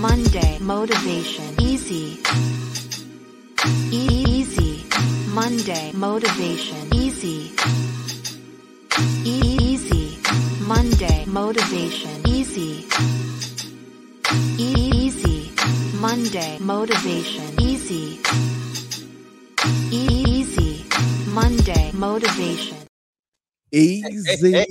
Monday motivation easy. E- easy. Monday motivation easy. E- easy. Monday motivation easy. E- easy. Monday motivation easy. E- easy. Monday motivation. Easy.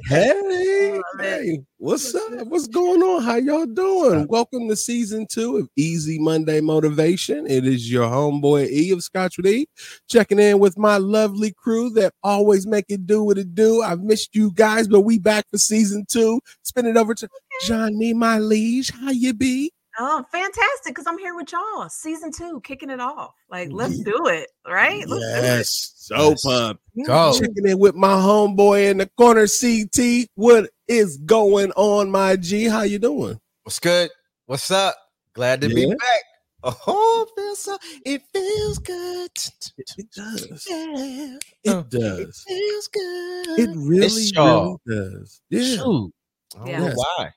Hey, Hey, Love it. hey, what's up? What's going on? How y'all doing? Welcome to season two of Easy Monday Motivation. It is your homeboy E of Scotch with E, checking in with my lovely crew that always make it do what it do. I've missed you guys, but we back for season two. Spin it over to Johnny, my liege. How you be? Oh, fantastic! Because I'm here with y'all, season two, kicking it off. Like, let's mm-hmm. do it, right? Let's Yes, so Yes. pumped. Go. Checking in with my homeboy in the corner, CT. What is going on, my G? How you doing? What's good? What's up? Glad to be back. Oh, it feels so. It feels good. It does. Yeah, It Uh, does. feels good. It really, really does. Yeah. Shoot. I don't Yeah. know why.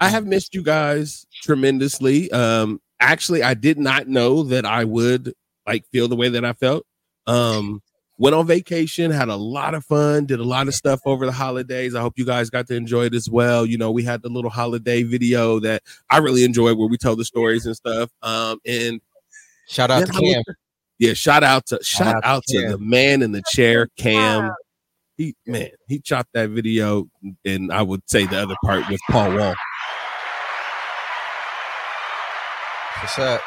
I have missed you guys tremendously. Um, actually, I did not know that I would like feel the way that I felt. Um, went on vacation, had a lot of fun, did a lot of stuff over the holidays. I hope you guys got to enjoy it as well. You know, we had the little holiday video that I really enjoyed where we tell the stories and stuff. Um, and Shout out to I was- yeah, shout out to shout, out to out to Cam. the man in the chair, Cam. He man, he chopped that video, and I would say the other part was Paul Wall. What's up?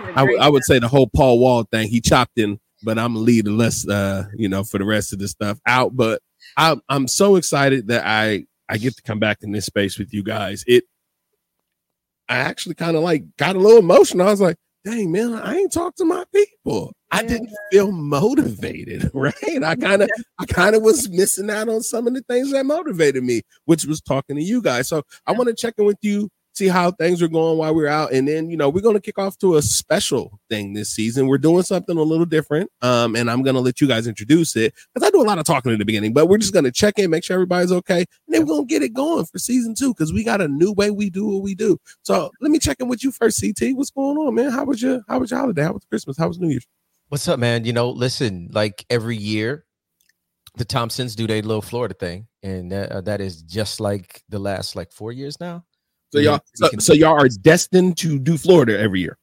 You're I, w- great. I would say the whole Paul Wall thing he chopped in, but I'm gonna less uh you know for the rest of the stuff out. But I'm I'm so excited that I I get to come back in this space with you guys. It I actually kind of like got a little emotional. I was like, dang man, I ain't talked to my people. I didn't feel motivated, right? I kind of I kind of was missing out on some of the things that motivated me, which was talking to you guys. So I want to check in with you, see how things are going while we're out, and then you know we're going to kick off to a special thing this season. We're doing something a little different, um, and I'm going to let you guys introduce it because I do a lot of talking in the beginning, but we're just going to check in, make sure everybody's okay, and then we're going to get it going for season two because we got a new way we do what we do. So let me check in with you first, CT. What's going on, man? How was your How was your holiday? How was Christmas? How was New Year's? What's up, man? You know, listen, like every year, the Thompsons do their little Florida thing, and that, uh, that is just like the last like four years now. So y'all, so, so y'all are destined to do Florida every year.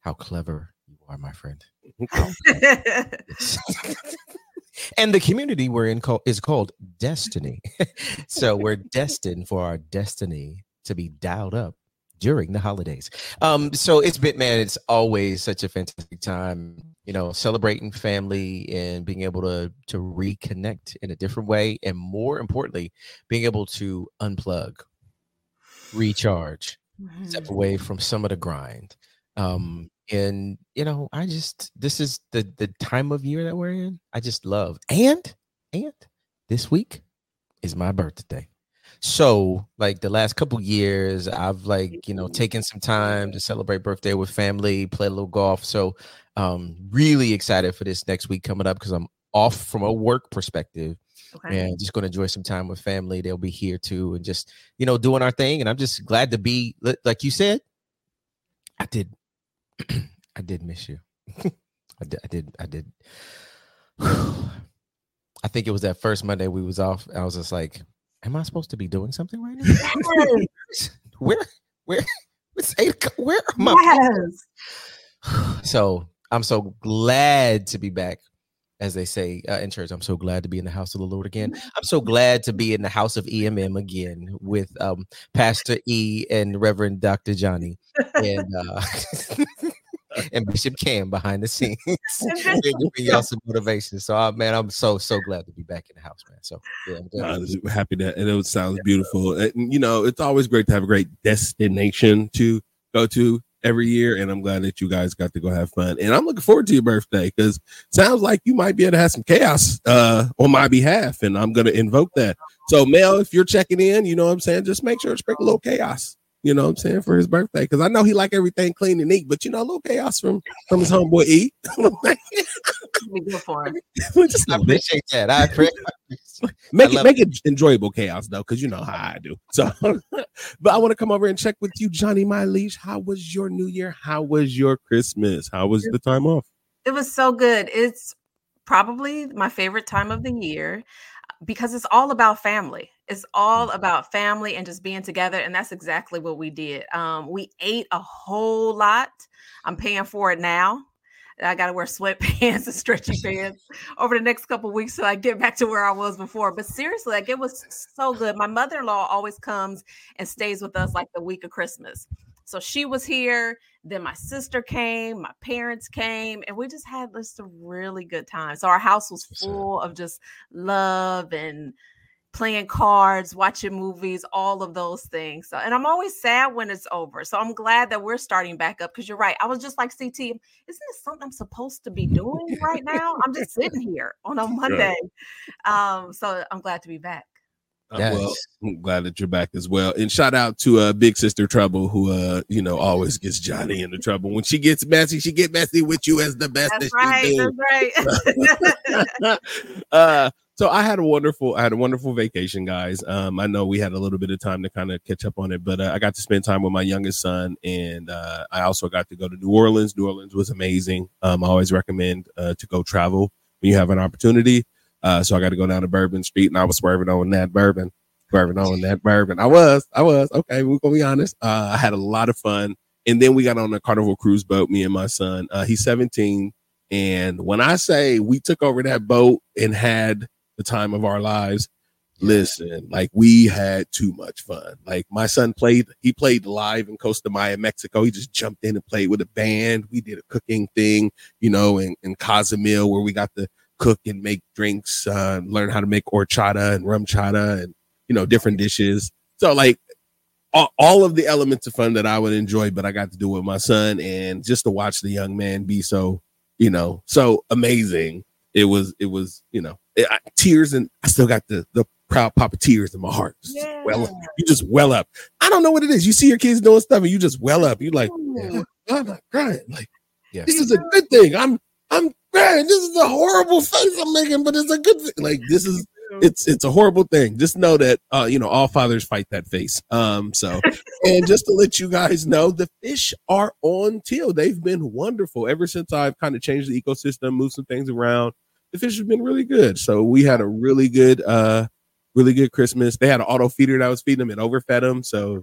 How clever you are, my friend. And the community we're in call, is called Destiny. so we're destined for our destiny to be dialed up during the holidays. Um, so it's been man, it's always such a fantastic time, you know, celebrating family and being able to to reconnect in a different way, and more importantly, being able to unplug, recharge, step away from some of the grind. Um, and you know, I just this is the the time of year that we're in. I just love and and this week is my birthday. So, like the last couple years, I've like you know taken some time to celebrate birthday with family, play a little golf. So, um, really excited for this next week coming up because I'm off from a work perspective okay. and just going to enjoy some time with family. They'll be here too, and just you know doing our thing. And I'm just glad to be like you said. I did, I did miss you. I did, I did, I did. I think it was that first Monday we was off. I was just like, "Am I supposed to be doing something right now? where, where, it's eight. Where am I?" Yes. so I'm so glad to be back, as they say uh, in church. I'm so glad to be in the house of the Lord again. I'm so glad to be in the house of EMM again with um, Pastor E and Reverend Dr. Johnny and uh, and Bishop Cam behind the scenes, giving y'all some motivation. So, uh, man, I'm so so glad to be back in the house, man. So, yeah, I'm glad. I was happy that and it sounds beautiful. And you know, it's always great to have a great destination to go to every year. And I'm glad that you guys got to go have fun. And I'm looking forward to your birthday because sounds like you might be able to have some chaos uh on my behalf. And I'm gonna invoke that. So Mel, if you're checking in, you know what I'm saying, just make sure to sprinkle a little chaos. You know what I'm saying for his birthday because I know he like everything clean and neat, but you know a little chaos from from his homeboy E. Be good for him. Just a I appreciate that. I appreciate. Make I it love make it enjoyable chaos though, because you know how I do. So, but I want to come over and check with you, Johnny, my leash. How was your New Year? How was your Christmas? How was the time off? It was so good. It's probably my favorite time of the year because it's all about family. It's all about family and just being together. And that's exactly what we did. Um, we ate a whole lot. I'm paying for it now. I got to wear sweatpants and stretchy pants over the next couple weeks till I get back to where I was before. But seriously, like it was so good. My mother in law always comes and stays with us like the week of Christmas. So she was here. Then my sister came, my parents came, and we just had just a really good time. So our house was full of just love and playing cards, watching movies, all of those things. So, and I'm always sad when it's over. So I'm glad that we're starting back up because you're right. I was just like, CT, isn't this something I'm supposed to be doing right now? I'm just sitting here on a Monday. Um, so I'm glad to be back. Uh, Yes. Well, I'm glad that you're back as well. And shout out to uh Big Sister Trouble, who uh, you know, always gets Johnny into trouble. When she gets messy, she get messy with you as the best That's that right. she do. That's right. uh so I had a wonderful I had a wonderful vacation guys. Um I know we had a little bit of time to kind of catch up on it, but uh, I got to spend time with my youngest son and uh I also got to go to New Orleans. New Orleans was amazing. Um I always recommend uh to go travel when you have an opportunity. Uh so I got to go down to Bourbon Street and I was swerving on that bourbon. Swerving on that bourbon. I was. I was. Okay, we're to be honest. Uh I had a lot of fun. And then we got on a Carnival cruise boat me and my son. Uh he's 17 and when I say we took over that boat and had the time of our lives, listen, like we had too much fun. Like my son played, he played live in Costa Maya, Mexico. He just jumped in and played with a band. We did a cooking thing, you know, in, in Cozumel where we got to cook and make drinks, uh, learn how to make horchata and RumChata and, you know, different dishes. So like all, all of the elements of fun that I would enjoy, but I got to do with my son and just to watch the young man be so you know, so amazing. It was, it was, you know, it, I, tears and I still got the the proud papa tears in my heart. Just Yeah. well up. You just well up. I don't know what it is. You see your kids doing stuff and you just well up. You're like, Ooh. I'm not crying. Like Yeah. this is a good thing. I'm I'm crying. This is a horrible face I'm making, but it's a good thing. Like this is it's it's a horrible thing. Just know that uh, you know, all fathers fight that face. Um, so and just to let you guys know, the fish are on till. They've been wonderful ever since I've kind of changed the ecosystem, moved some things around. The fish have been really good. So we had a really good uh really good Christmas. They had an auto feeder that was feeding them and overfed them. So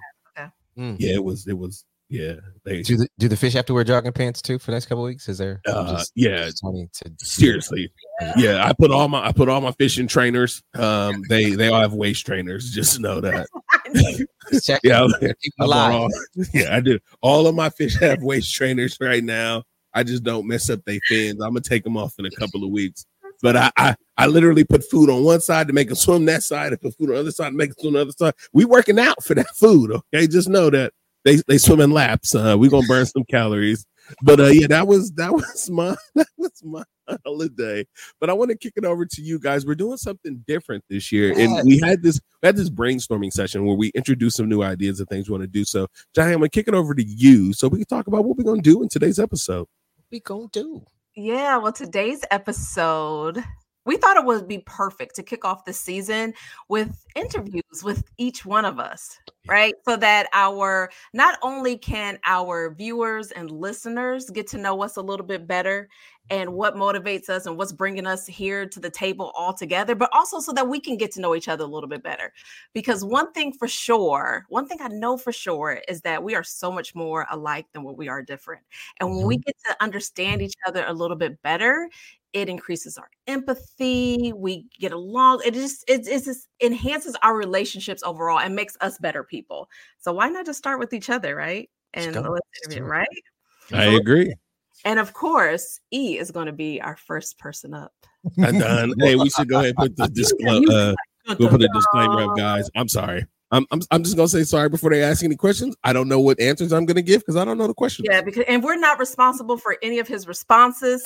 Mm. yeah, it was it was yeah. They Do the do the fish have to wear jogging pants too for the next couple weeks? Is there? Uh, just- yeah. just to seriously yeah i put all my i put all my fishing trainers um they they all have waist trainers just know that check. yeah Keep I them bought alive. all, yeah i do all of my fish have waist trainers right now i just don't mess up their fins i'm gonna take them off in a couple of weeks but I, I I literally put food on one side to make them swim that side, and put food on the other side to make them swim the other side. We working out for that food, okay? Just know that they they swim in laps. Uh, we gonna burn some calories. But uh, yeah, that was that was my that was my holiday. But I want to kick it over to you guys. We're doing something different this year, and we had this we had this brainstorming session where we introduced some new ideas and things we want to do. So, Johnny, I'm gonna kick it over to you so we can talk about what we're gonna do in today's episode. we gonna do? Yeah, well, today's episode, we thought it would be perfect to kick off the season with interviews with each one of us, right? So that our not only can our viewers and listeners get to know us a little bit better and what motivates us and what's bringing us here to the table all together, but also so that we can get to know each other a little bit better. Because one thing for sure, one thing I know for sure is that we are so much more alike than what we are different. And when we mm-hmm. get to understand each other a little bit better, it increases our empathy. We get along. It just it, it just enhances our relationships overall and makes us better people. So why not just start with each other, right? And go. let's Let's do it. right? I agree. And of course, E is going to be our first person up. I'm done. hey, we should go ahead and put the disclaimer. Uh, we'll put a disclaimer up, guys. I'm sorry. I'm, I'm I'm just gonna say sorry before they ask any questions. I don't know what answers I'm gonna give because I don't know the questions. Yeah, because and we're not responsible for any of his responses.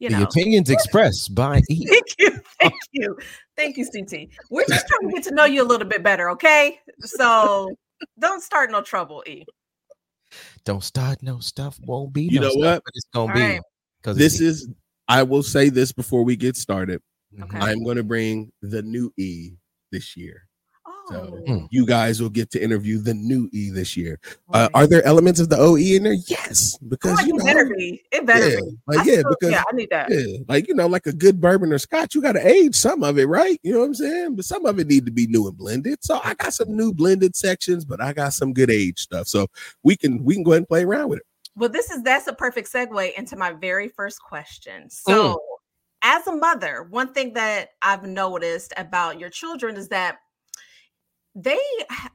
You the know. opinions expressed by E. Thank you. Thank you. Thank you, CT. We're just trying to get to know you a little bit better, okay? So don't start no trouble, E. Don't start no stuff. Won't be. You no know stuff, what? But it's gonna All be right. because This is I will say this before we get started. Okay. Mm-hmm. I'm going to bring the new E this year. Oh, Hmm. You guys will get to interview the new E this year. Uh, are there elements of the OE in there? Yes, Oh, because you it know, better be. It better yeah, be. like yeah, still- because yeah, I need that. yeah, like you know, like a good bourbon or scotch, you got to age some of it, right? You know what I'm saying? But some of it need to be new and blended. So I got some new blended sections, but I got some good age stuff. So we can we can go ahead and play around with it. Well, this is that's a perfect segue into my very first question. So, as a mother, one thing that I've noticed about your children is that they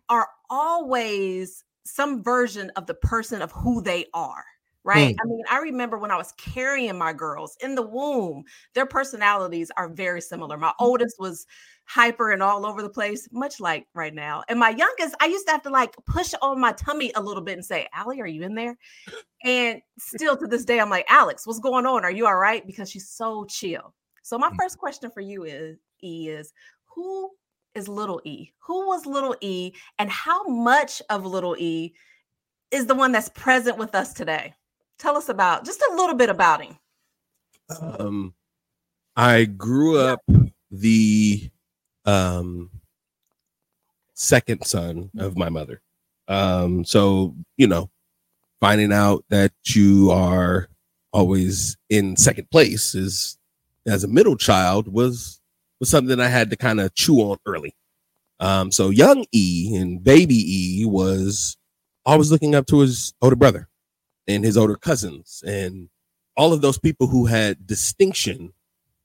are always some version of the person of who they are. Right. I mean, I remember when I was carrying my girls in the womb, their personalities are very similar. My oldest was hyper and all over the place, much like right now. And my youngest, I used to have to like push on my tummy a little bit and say, Allie, are you in there? And still to this day, I'm like, Alex, what's going on? Are you all right? Because she's so chill. So my Mm. first question for you is E is who is little E? Who was little E? And how much of little E is the one that's present with us today? Tell us about just a little bit about him. Um, I grew up the um second son of my mother. Um, so you know, finding out that you are always in second place is as a middle child was was something I had to kind of chew on early. Um, so young E and baby E was always looking up to his older brother and his older cousins and all of those people who had distinction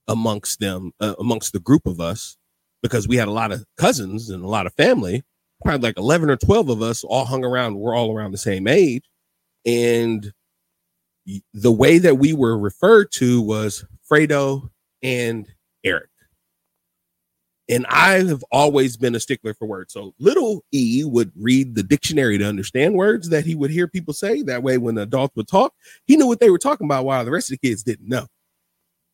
amongst them uh, amongst the group of us because we had a lot of cousins and a lot of family. Probably like 11 or 12 of us all hung around we're all around the same age. And the way that we were referred to was fredo and eric and I have always been a stickler for words. So little E would read the dictionary to understand words that he would hear people say. That way, when the adults would talk, he knew what they were talking about while the rest of the kids didn't know.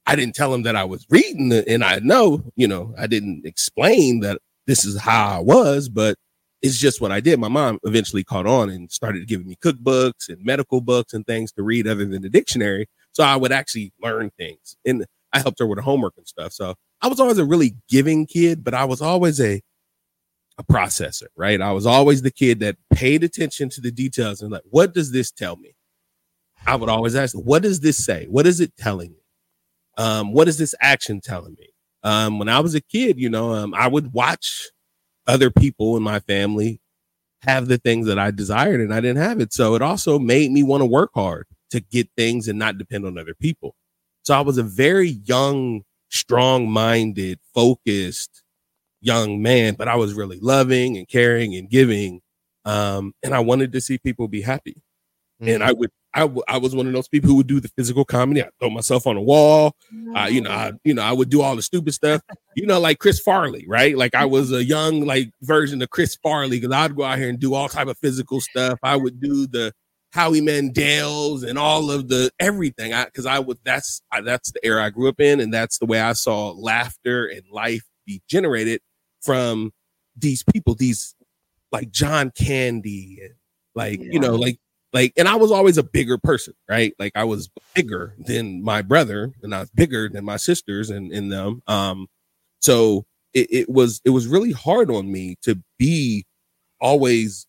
I didn't tell him that I was reading it, and I know, you know, I didn't explain that this is how I was, but it's just what I did. My mom eventually caught on and started giving me cookbooks and medical books and things to read other than the dictionary. So I would actually learn things. And I helped her with her homework and stuff. So I was always a really giving kid, but I was always a a processor, right? I was always the kid that paid attention to the details and like, what does this tell me? I would always ask, what does this say? What is it telling me? Um, what is this action telling me? Um, when I was a kid, you know, um, I would watch other people in my family have the things that I desired and I didn't have it. So it also made me want to work hard to get things and not depend on other people. So I was a very young, strong minded, focused young man, but I was really loving and caring and giving. Um, and I wanted to see people be happy. And I would, I, w- I was one of those people who would do the physical comedy. I throw myself on a wall. Uh, you know, I, you know, I would do all the stupid stuff. You know, like Chris Farley, right? Like I was a young, like version of Chris Farley because I'd go out here and do all type of physical stuff. I would do the Howie Mandel's and all of the everything. I because I would that's I, that's the era I grew up in, and that's the way I saw laughter and life be generated from these people, these like John Candy, and like you know, like like, and I was always a bigger person, right? Like I was bigger than my brother, and I was bigger than my sisters and in them. Um, so it, it was it was really hard on me to be always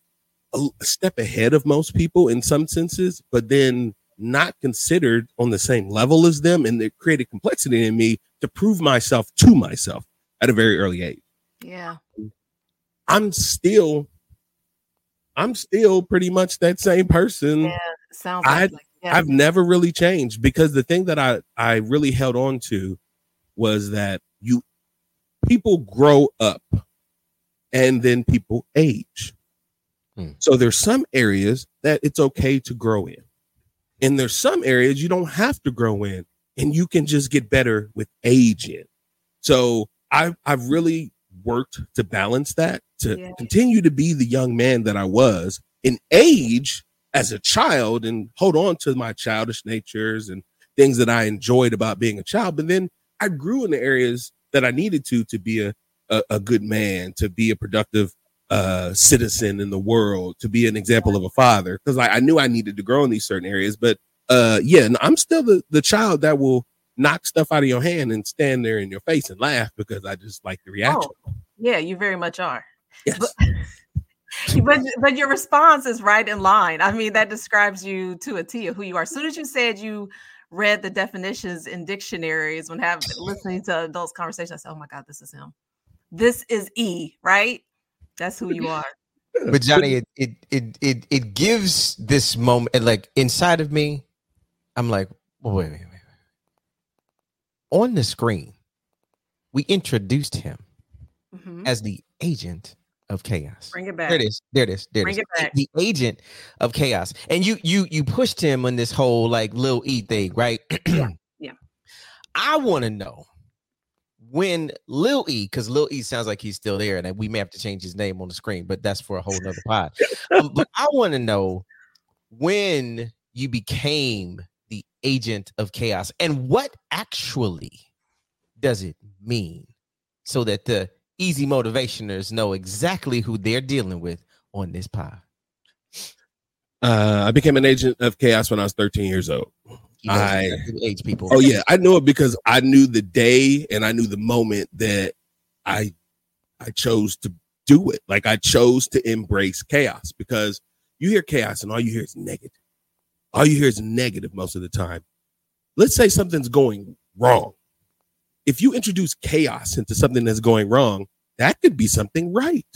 a, step ahead of most people in some senses, but then not considered on the same level as them, and it created complexity in me to prove myself to myself at a very early age. Yeah. I'm still, I'm still pretty much that same person. Yeah. Sounds I- like, like yeah. I've never really changed because the thing that I I really held on to was that you people grow up and then people age. Hmm. So there's some areas that it's okay to grow in. And there's some areas you don't have to grow in and you can just get better with age in. So I've, I've really worked to balance that to Yeah. continue to be the young man that I was in age as a child and hold on to my childish natures and things that I enjoyed about being a child. But then I grew in the areas that I needed to to be a a, a good man, to be a productive uh, citizen in the world, to be an example of a father, because I, I knew I needed to grow in these certain areas. But uh, yeah, and I'm still the, the child that will knock stuff out of your hand and stand there in your face and laugh because I just like the reaction. Oh, yeah, you very much are. Yes. But, but but your response is right in line. I mean, that describes you to a T of who you are. As soon as you said you read the definitions in dictionaries when have listening to adults conversations, I said, "Oh my God, this is him. This is E, right? That's who you are." But Johnny, it it it it, it gives this moment and like inside of me, I'm like, wait, wait, wait, wait. On the screen, we introduced him Mhm. as the agent of chaos. Bring it back. There it is. There it is. There Bring it it is. back. The agent of chaos. And you you you pushed him on this whole like Lil E thing, right? Yeah. I want to know when Lil E, because Lil E sounds like he's still there, and we may have to change his name on the screen, but that's for a whole nother pod. Um, but I want to know when you became the agent of chaos and what actually does it mean so that the easy motivationers know exactly who they're dealing with on this pod. Uh, I became an agent of chaos when I was 13 years old. I- age people. Oh yeah, I know it because I knew the day and I knew the moment that I I chose to do it. Like I chose to embrace chaos because you hear chaos and all you hear is negative. All you hear is negative most of the time. Let's say something's going wrong. If you introduce chaos into something that's going wrong, that could be something right.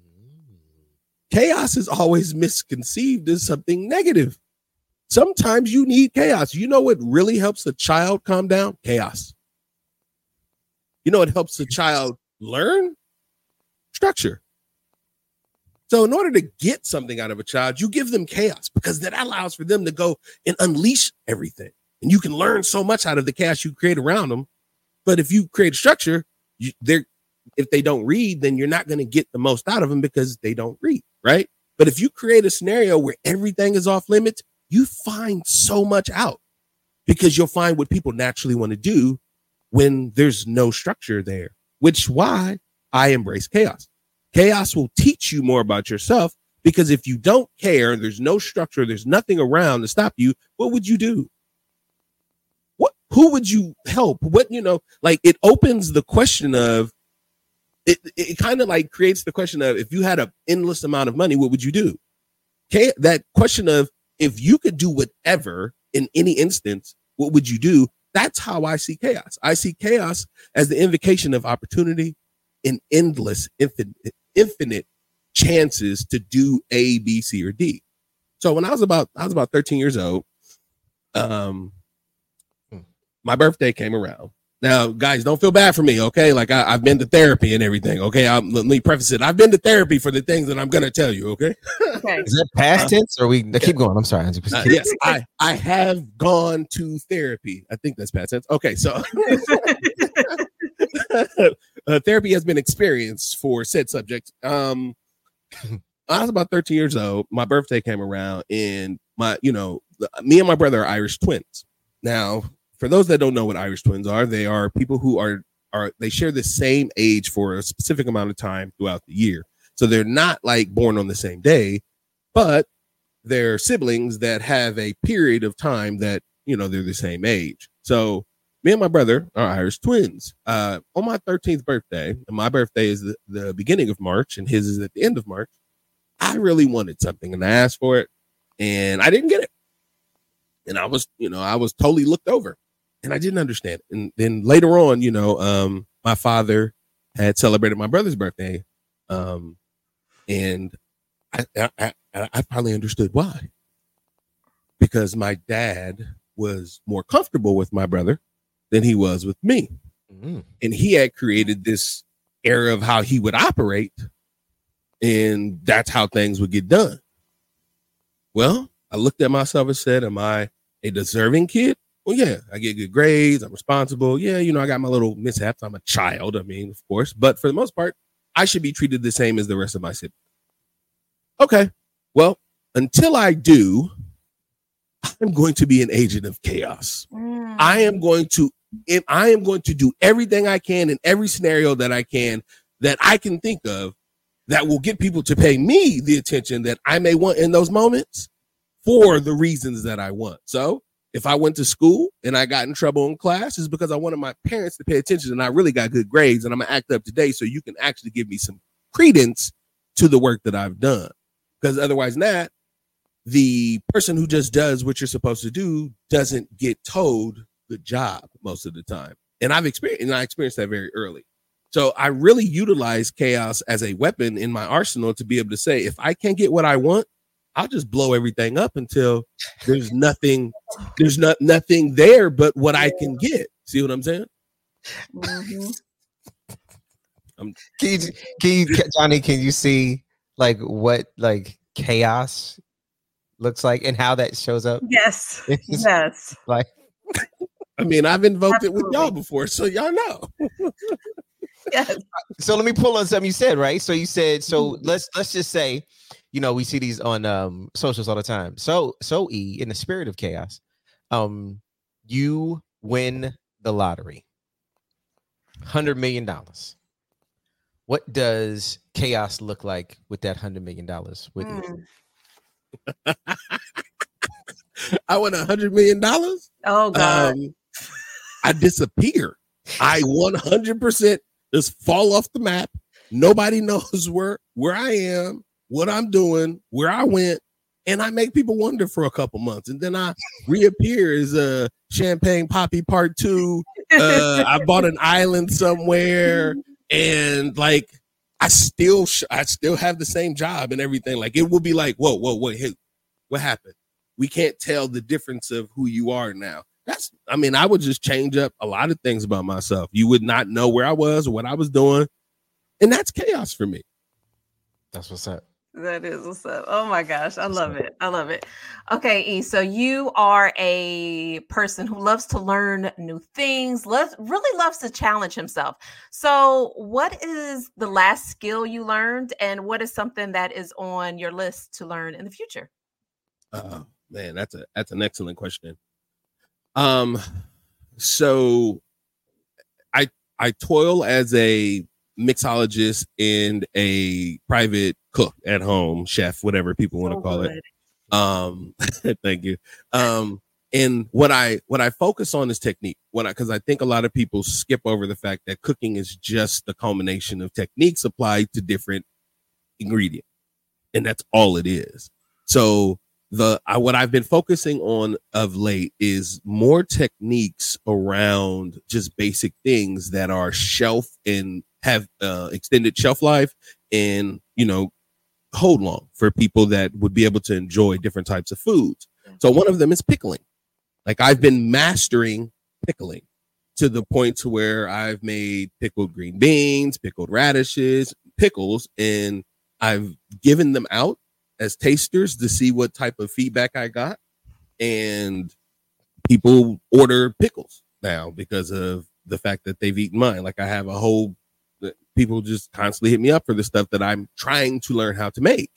Mm. Chaos is always misconceived as something negative. Sometimes you need chaos. You know what really helps a child calm down? Chaos. You know what helps a child learn? Structure. So, in order to get something out of a child, you give them chaos because that allows for them to go and unleash everything. And you can learn so much out of the chaos you create around them. But if you create structure, you, they're if they don't read, then you're not going to get the most out of them because they don't read, right? But if you create a scenario where everything is off limits, you find so much out because you'll find what people naturally want to do when there's no structure there, which why I embrace chaos. Chaos will teach you more about yourself because if you don't care, there's no structure, there's nothing around to stop you, what would you do? What who would you help? What you know, like it opens the question of it, it kind of like creates the question of if you had an endless amount of money, what would you do? Okay, that question of if you could do whatever in any instance, what would you do? That's how I see chaos. I see chaos as the invocation of opportunity and endless, infinite, infinite chances to do A, B, C, or D. So when I was about, I was about 13 years old. Um, my birthday came around. Now, guys, don't feel bad for me, okay? Like I, I've been to therapy and everything, okay? I'm, let me preface it. I've been to therapy for the things that I'm gonna tell you, okay? Okay. Is that past tense or we keep going? I'm sorry. Uh, yes, I I have gone to therapy. I think that's past tense. Okay, so uh, therapy has been experienced for said subject. Um, I was about 13 years old. My birthday came around, and my, you know, the- me and my brother are Irish twins. Now, for those that don't know what Irish twins are, they are people who are are they share the same age for a specific amount of time throughout the year. So they're not like born on the same day, but they're siblings that have a period of time that you know they're the same age. So me and my brother are Irish twins. Uh, on my 13th birthday, and my birthday is the, the beginning of March, and his is at the end of March. I really wanted something, and I asked for it, and I didn't get it. And I was, you know, I was totally looked over, and I didn't understand. It. And then later on, you know, um, my father had celebrated my brother's birthday, um, and I, I, I, I finally understood why. Because my dad was more comfortable with my brother than he was with me. Mm. And he had created this era of how he would operate. And that's how things would get done. Well, I looked at myself and said, Am I a deserving kid? Well, yeah, I get good grades. I'm responsible. Yeah, you know, I got my little mishaps. I'm a child. I mean, of course. But for the most part, I should be treated the same as the rest of my siblings. Okay. Well, until I do, I'm going to be an agent of chaos. Mm. I am going to if I am going to do everything I can in every scenario that I can that I can think of that will get people to pay me the attention that I may want in those moments for the reasons that I want. So if I went to school and I got in trouble in class, it's because I wanted my parents to pay attention and I really got good grades and I'm gonna act up today so you can actually give me some credence to the work that I've done. Because otherwise, not the person who just does what you're supposed to do doesn't get told the job most of the time. And I've experienced and I experienced that very early. So I really utilize chaos as a weapon in my arsenal to be able to say, if I can't get what I want, I'll just blow everything up until there's nothing, there's not nothing there but what I can get. See what I'm saying? Mhm. Can you, can you, Johnny? Can you see like what like chaos looks like and how that shows up? Yes. Yes. like I mean, I've invoked it with y'all before, so y'all know. Yes. so let me pull on something you said, right? So you said so Mm-hmm. let's let's just say, you know, we see these on um socials all the time. So so E, in the spirit of chaos, um, you win the lottery. Hundred million dollars. What does chaos look like with that hundred million dollars with you? Mm. I want a hundred million dollars. Oh God. Um, I disappear. I 100% just fall off the map. Nobody knows where where I am, what I'm doing, where I went, and I make people wonder for a couple months, and then I reappear as a Champagne Papi Part Two. Uh, I bought an island somewhere, and like I still sh- I still have the same job and everything. Like it will be like, whoa, whoa, whoa, hey, what happened? We can't tell the difference of who you are now. That's I mean, I would just change up a lot of things about myself. You would not know where I was or what I was doing. And that's chaos for me. That's what's up. That is what's up. Oh my gosh, I love it. I love it. Okay, E. So you are a person who loves to learn new things, loves really loves to challenge himself. So, what is the last skill you learned, and what is something that is on your list to learn in the future? Uh, man, that's a that's an excellent question. Um, so I I toil as a mixologist and a private cook at home, chef, whatever people want to So call it. Um, thank you. Um, and what I what I focus on is technique. When I because I think a lot of people skip over the fact that cooking is just the culmination of techniques applied to different ingredients, and that's all it is. So the I, what I've been focusing on of late is more techniques around just basic things that are shelf and have uh, extended shelf life and you know hold long for people that would be able to enjoy different types of foods. So one of them is pickling. Like I've been mastering pickling to the point to where I've made pickled green beans, pickled radishes, pickles, and I've given them out as tasters to see what type of feedback I got. And people order pickles now because of the fact that they've eaten mine. Like I have a whole people just constantly hit me up for the stuff that I'm trying to learn how to make.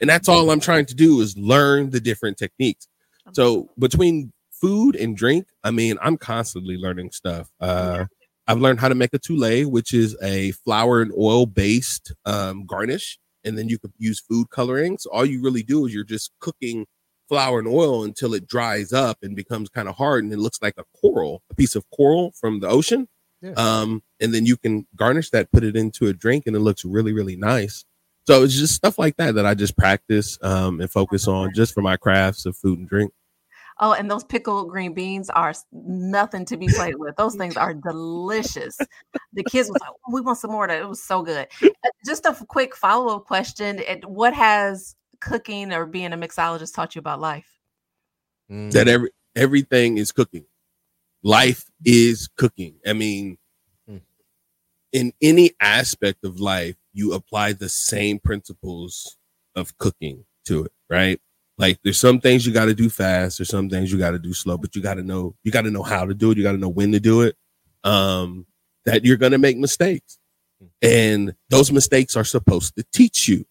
And that's all I'm trying to do is learn the different techniques. So between food and drink, I mean, I'm constantly learning stuff. Uh, I've learned how to make a tuile, which is a flour and oil based um, garnish, and then you could use food coloring. So all you really do is you're just cooking flour and oil until it dries up and becomes kind of hard, and it looks like a coral, a piece of coral from the ocean. Yeah. Um, and then you can garnish that, put it into a drink, and it looks really, really nice. So it's just stuff like that that I just practice um, and focus on just for my crafts of food and drink. Oh, and those pickled green beans are nothing to be played with. Those things are delicious. The kids was like, "Oh, "We want some more." of that." It was so good. Uh, Just a quick follow up question: What has cooking or being a mixologist taught you about life? Mm. that every everything is cooking. Life is cooking. I mean, Hmm. in any aspect of life, you apply the same principles of cooking to it, right? Like there's some things you got to do fast, there's some things you got to do slow, but you got to know you got to know how to do it, you got to know when to do it. Um that you're going to make mistakes. And those mistakes are supposed to teach you.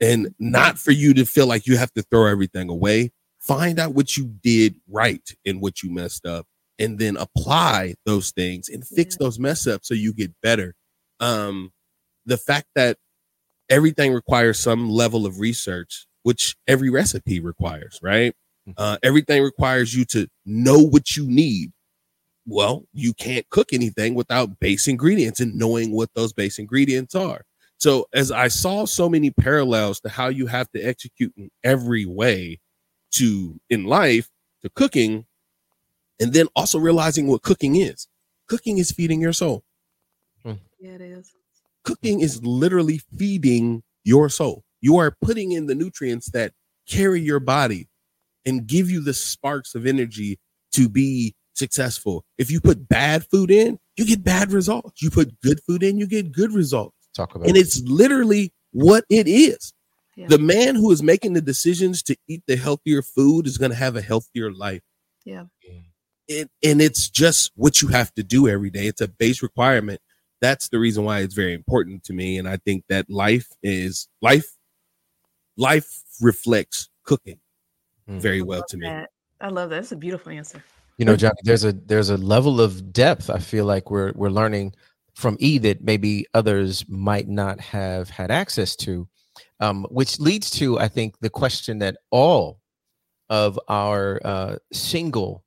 And not for you to feel like you have to throw everything away, find out what you did right and what you messed up and then apply those things and fix those mess ups so you get better um the fact that everything requires some level of research, which every recipe requires, right? Uh, everything requires you to know what you need. Well, you can't cook anything without base ingredients and knowing what those base ingredients are. So, as I saw so many parallels to how you have to execute in every way to in life to cooking, and then also realizing what cooking is. Cooking is feeding your soul. Hmm. Yeah, it is. Cooking is literally feeding your soul. You are putting in the nutrients that carry your body and give you the sparks of energy to be successful. If you put bad food in, you get bad results. You put good food in, you get good results. Talk about And it's literally what it is. Yeah. The man who is making the decisions to eat the healthier food is going to have a healthier life. Yeah. It, and it's just what you have to do every day. It's a base requirement. That's the reason why it's very important to me. And I think that life is life. Life reflects cooking Mm. very well love to me. that. I love that. That's a beautiful answer. you know johnny there's a there's a level of depth i feel like we're we're learning from e that maybe others might not have had access to um, which leads to i think the question that all of our uh, single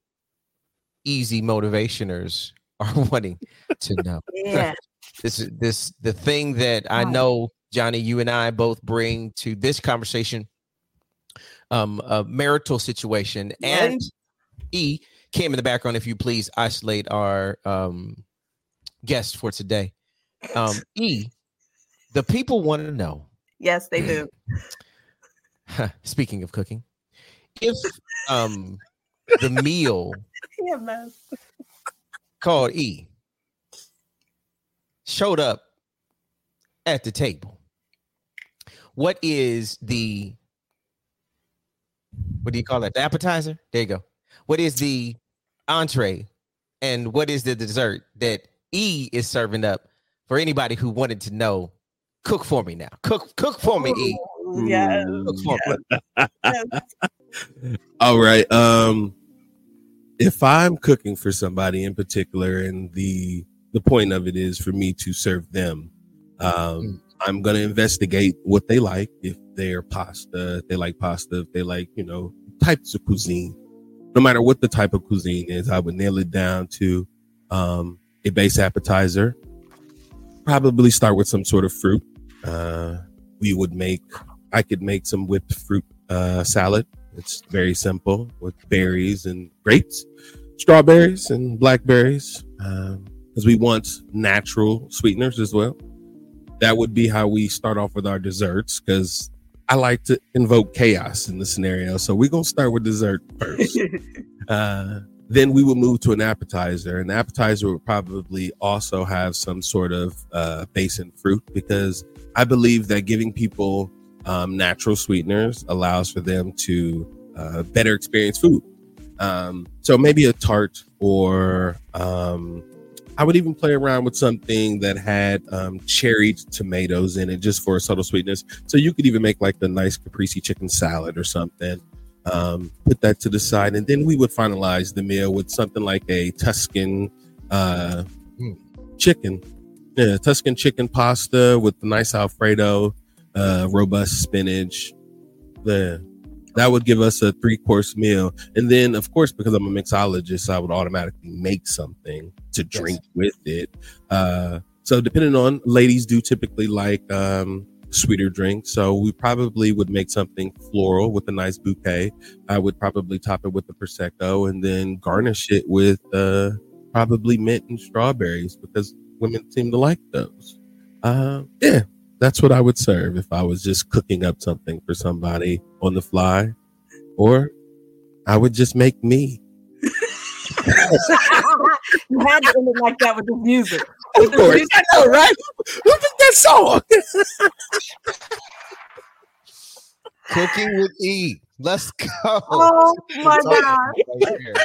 easy motivationers are wanting to know Yeah. this is this the thing that i know johnny you and i both bring to this conversation um a marital situation Yes. and e came in the background if you please isolate our um guest for today um e the people want to know yes, they do. speaking of cooking if um the meal called E showed up at the table. What is the what do you call that? The appetizer? There you go. What is the entree and what is the dessert that E is serving up for anybody who wanted to know? Cook for me now. Cook cook for me, E. Yes. Cook for me. yes. All right. Um, if I'm cooking for somebody in particular, and the the point of it is for me to serve them, um, I'm gonna investigate what they like. If they're pasta, if they like pasta, if they like, you know, types of cuisine. No matter what the type of cuisine is, I would nail it down to um, a base appetizer. Probably start with some sort of fruit. Uh, we would make. I could make some whipped fruit uh, salad. It's very simple with berries and grapes, strawberries and blackberries, because we want natural sweeteners as well. That would be how we start off with our desserts, because I like to invoke chaos in the scenario. So we're gonna start with dessert first. Uh, then we will move to an appetizer. An appetizer would probably also have some sort of uh, base in fruit because I believe that giving people um, natural sweeteners allows for them to uh, better experience food. Um, so maybe a tart, or um, I would even play around with something that had um, tomatoes in it just for a subtle sweetness. So you could even make like the nice caprese chicken salad or something um, put that to the side, and then we would finalize the meal with something like a Tuscan uh, Mm. chicken, yeah, Tuscan chicken pasta with the nice Alfredo, uh, robust spinach. The that would give us a three course meal, and then of course because I'm a mixologist, I would automatically make something to drink with it. Uh, so depending on ladies do typically like um, sweeter drink. So we probably would make something floral with a nice bouquet. I would probably top it with the prosecco and then garnish it with uh, probably mint and strawberries because women seem to like those. Uh, yeah, that's what I would serve if I was just cooking up something for somebody on the fly, or I would just make me. you had to end it like that with the music. Of course, I know, right? Who did that song? Cooking with E. Let's go. Oh my god! right.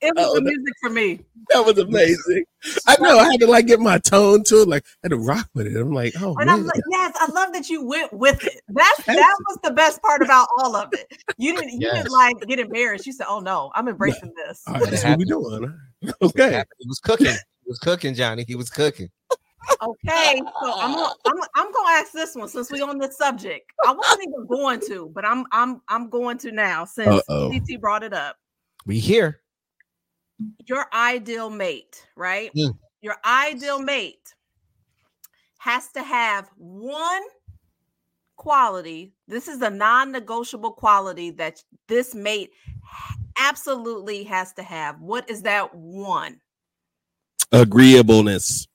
It was Oh, the no. music for me. That was amazing. I know. I had to like get my tone to it. Like I had to rock with it. I'm like, oh And man. I'm like, yes, I love that you went with it. That's that was the best part about all of it. You didn't you Yes. didn't like get embarrassed. You said, "Oh no, I'm embracing this." All right, that's what we doing. Okay. He was cooking. He was cooking, Johnny. He was cooking. Okay, so I'm gonna, I'm, I'm gonna ask this one since we on this subject. I wasn't even going to, but I'm I'm I'm going to now since Uh-oh. CT brought it up. We here. Your ideal mate, right? Mm. Your ideal mate has to have one quality. This is a non-negotiable quality that this mate absolutely has to have. What is that one? Agreeableness.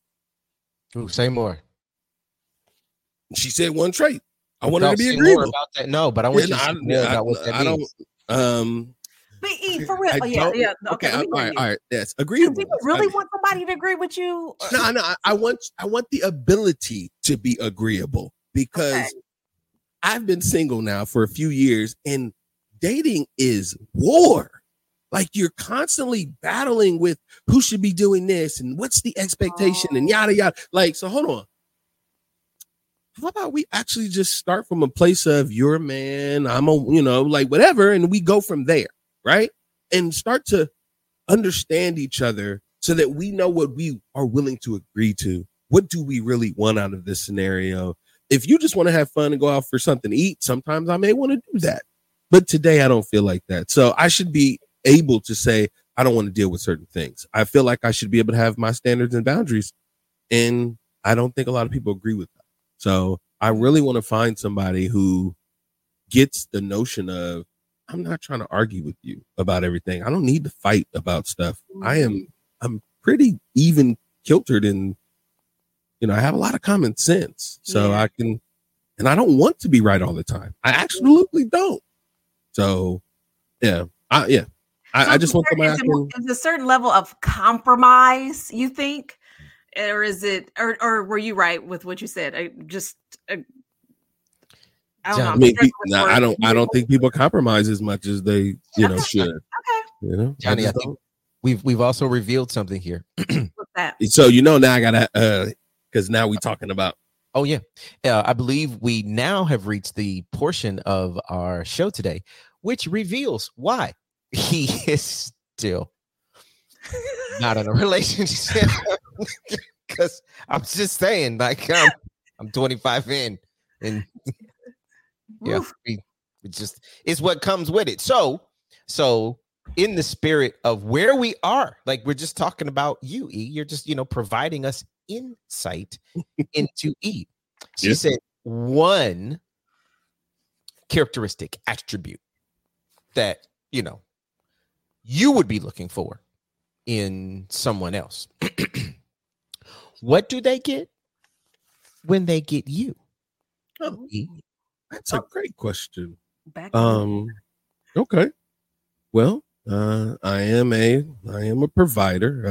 Ooh, say more. She said one trait. I want her to be say more agreeable. about that. No, but I want Yeah, you to no, say more about what that I don't. means. Um. But E, for real. I Oh, yeah, yeah. Okay, Okay. let me all hear right. you. All right. Yes. Do Agreeable. you really want somebody to agree with you? No, no. I- I want. I want the ability to be agreeable because Okay. I've been single now for a few years, and dating is war. Like you're constantly battling with who should be doing this and what's the expectation and Oh. yada yada. Oh. Like, so hold on. How about we actually just start from a place of you're a man, I'm a, you know, like whatever, and we go from there, right? And start to understand each other so that we know what we are willing to agree to. What do we really want out of this scenario? If you just want to have fun and go out for something to eat, sometimes I may want to do that. But today I don't feel like that. So I should be able to say, I don't want to deal with certain things. I feel like I should be able to have my standards and boundaries. And I don't think a lot of people agree with that. So I really want to find somebody who gets the notion of, I'm not trying to argue with you about everything. I don't need to fight about stuff. I mm. am, I'm pretty even kiltered and, you know, I have a lot of common sense. So Yeah. I can, and I don't want to be right all the time. I absolutely don't. So, yeah, I, yeah, I, So I just want somebody is, can. a certain level of compromise you think or is it or or were you right with what you said I just I don't know. John, I I'm mean, struggling nah, I don't. I don't think people compromise as much as they, you know, should. okay You know, Johnny, I just think we've we've also revealed something here. what's that. So you know now I gotta, uh, because now we're talking about. Oh yeah, uh, I believe we now have reached the portion of our show today, which reveals why he is still not in a relationship. Because I'm just saying, like I'm, I'm 25 in, and yeah, we just it's what comes with it. So, so in the spirit of where we are, like we're just talking about you, E. You're just you know providing us insight into E. She Yeah. said one characteristic attribute that you know you would be looking for in someone else. what do they get when they get you? Oh? That's a great question. back. Um, okay. Well, uh, I am a I am a provider.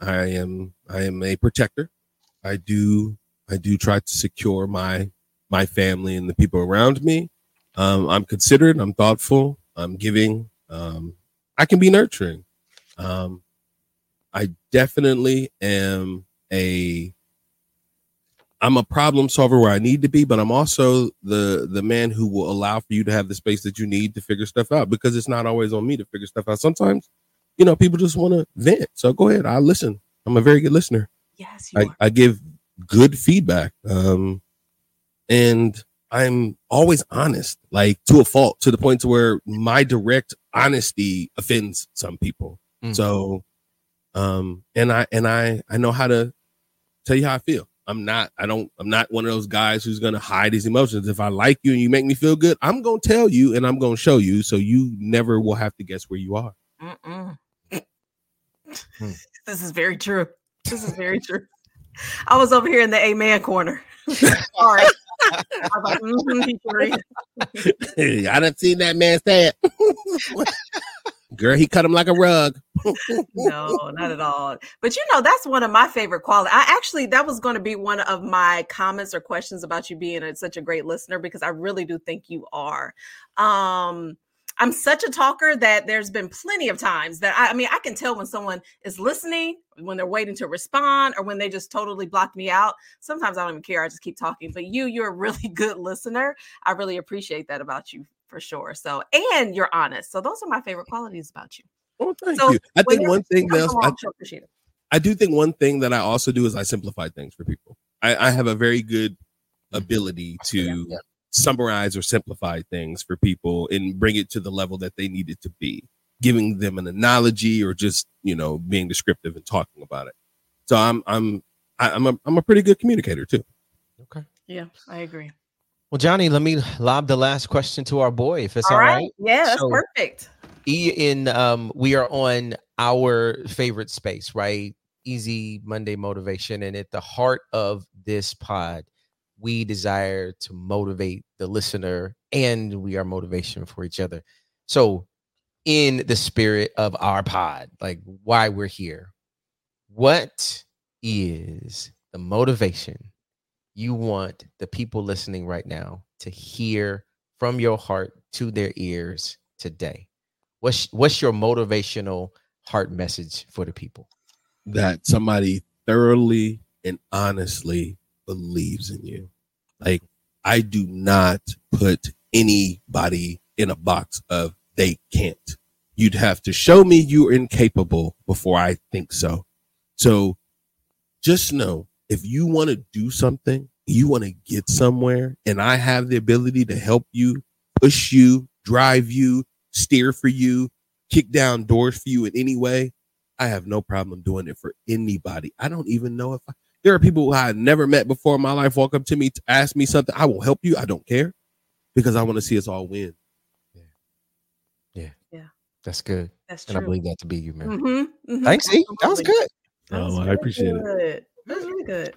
Uh, I am I am a protector. I do I do try to secure my my family and the people around me. Um, I'm considerate. I'm thoughtful. I'm giving. Um, I can be nurturing. Um, I definitely am a I'm a problem solver where I need to be, but I'm also the the man who will allow for you to have the space that you need to figure stuff out because it's not always on me to figure stuff out. Sometimes, you know, people just want to vent. So go ahead, I listen. I'm a very good listener. yes you I, are. I give good feedback. Um and I'm always honest, like to a fault, to the point to where my direct honesty offends some people. Mm. So um and I and I I know how to tell you how I feel. I'm not I don't I'm not one of those guys who's gonna hide his emotions. If I like you and you make me feel good, I'm gonna tell you and I'm gonna show you so you never will have to guess where you are. Mm-mm. Hmm. this is very true this is very true I was over here in the amen corner sorry I was like, mhm, he can read. Hey, I done seen that man say it. Girl, he cut him like a rug. no, not at all. But you know, that's one of my favorite qualities. I actually that was going to be one of my comments or questions about you being a, such a great listener because I really do think you are. Um I'm such a talker that there's been plenty of times that I, I mean I can tell when someone is listening, when they're waiting to respond, or when they just totally block me out. Sometimes I don't even care. I just keep talking. But you, you're a really good listener. I really appreciate that about you for sure. So and you're honest. So those are my favorite qualities about you. Oh, thank So, you. I think one thing you come else, I, along, she'll appreciate it. I do think one thing that I also do is I simplify things for people. I, I have a very good mm-hmm. ability to Yeah. summarize or simplify things for people and bring it to the level that they need it to be, giving them an analogy or just you know being descriptive and talking about it. So I'm I'm I, I'm a I'm a pretty good communicator too. Okay. Yeah, I agree. Well, Johnny, let me lob the last question to our boy, if it's All right. Yeah, that's So- perfect. In um we are on our favorite space, right? Easy Monday motivation. And at the heart of this pod, we desire to motivate the listener and we are motivation for each other. So, in the spirit of our pod, like why we're here, what is the motivation you want the people listening right now to hear from your heart to their ears today? What's what's your motivational heart message for the people? that somebody thoroughly and honestly believes in you. Like I do not put anybody in a box of they can't. You'd have to show me you're incapable before I think so. So just know if you want to do something, you want to get somewhere, and I have the ability to help you, push you, drive you, steer for you, kick down doors for you in any way, I have no problem doing it for anybody. I don't even know if I, there are people who I had never met before in my life walk up to me to ask me something. I will help you. I don't care because I want to see us all win. Yeah. Yeah. Yeah. That's good. That's true. And I believe that to be you, man. Mm-hmm, mhm, Thanks, E. That was good. That was Oh, I really appreciate it. Good. That was really good.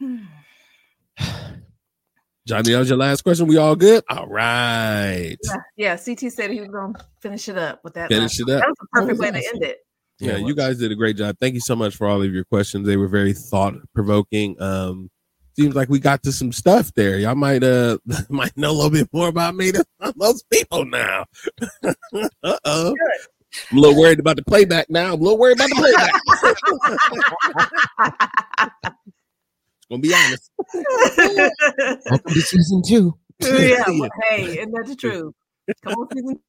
Johnny, that was your last question. We all good? All right. Yeah, yeah, CT said he was going to finish it up with that. Finish last- it up. That was a perfect was way to awesome. end it. Yeah, it you guys did a great job. Thank you so much for all of your questions. They were very thought provoking. Um, seems like we got to some stuff there. Y'all might uh might know a little bit more about me than most people now. uh oh. I'm a little worried about the playback now. I'm a little worried about the playback. Gonna be honest. Welcome to season two. yeah, but hey, and that's the truth. Come on, season.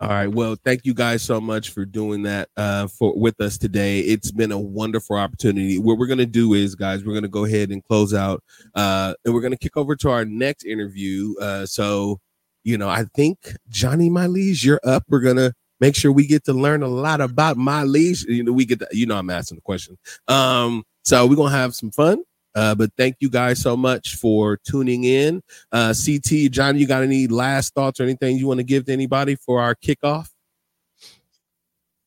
All right. Well, thank you guys so much for doing that uh, for with us today. It's been a wonderful opportunity. What we're gonna do is, guys, we're gonna go ahead and close out, uh, and we're gonna kick over to our next interview. Uh, so, you know, I think Johnny Mylees, you're up. We're gonna make sure we get to learn a lot about my leash. You know, we get, to, you know, I'm asking the question. Um, so we're gonna have some fun. Uh, but thank you guys so much for tuning in. Uh, CT, John, you got any last thoughts or anything you want to give to anybody for our kickoff?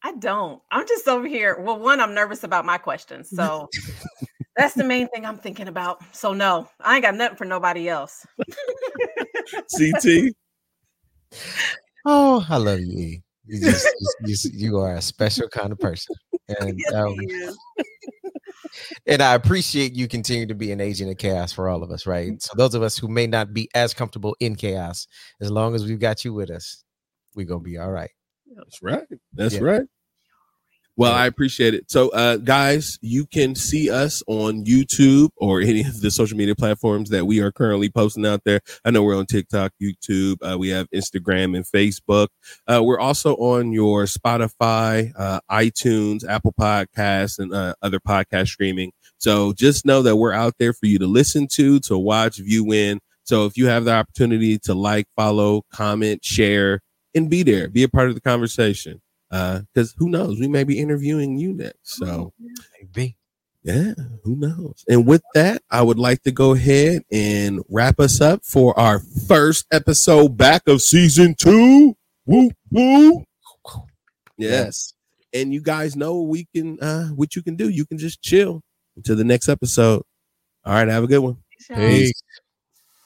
I don't. I'm just over here. Well, one, I'm nervous about my questions. So that's the main thing I'm thinking about. So no, I ain't got nothing for nobody else. CT. Oh, I love you. You, just, you, you, you are a special kind of person. And Yes, um, and I appreciate you continue to be an agent of chaos for all of us, right? So those of us who may not be as comfortable in chaos, as long as we've got you with us, we're gonna be all right. That's right. That's Yeah. right. Well, I appreciate it. So, uh, guys, you can see us on YouTube or any of the social media platforms that we are currently posting out there. I know we're on TikTok, YouTube. Uh, we have Instagram and Facebook. Uh, we're also on your Spotify, uh, iTunes, Apple Podcasts, and uh, other podcast streaming. So just know that we're out there for you to listen to, to watch, view in. So if you have the opportunity to like, follow, comment, share, and be there, be a part of the conversation because who knows? We may be interviewing you next so Maybe. yeah who knows? And with that i would like to go ahead and wrap us up for our first episode back of season two. Woo woo yes. And you guys know we can uh what you can do. You can just chill. Until the next episode. All right have a good one. Peace. Peace.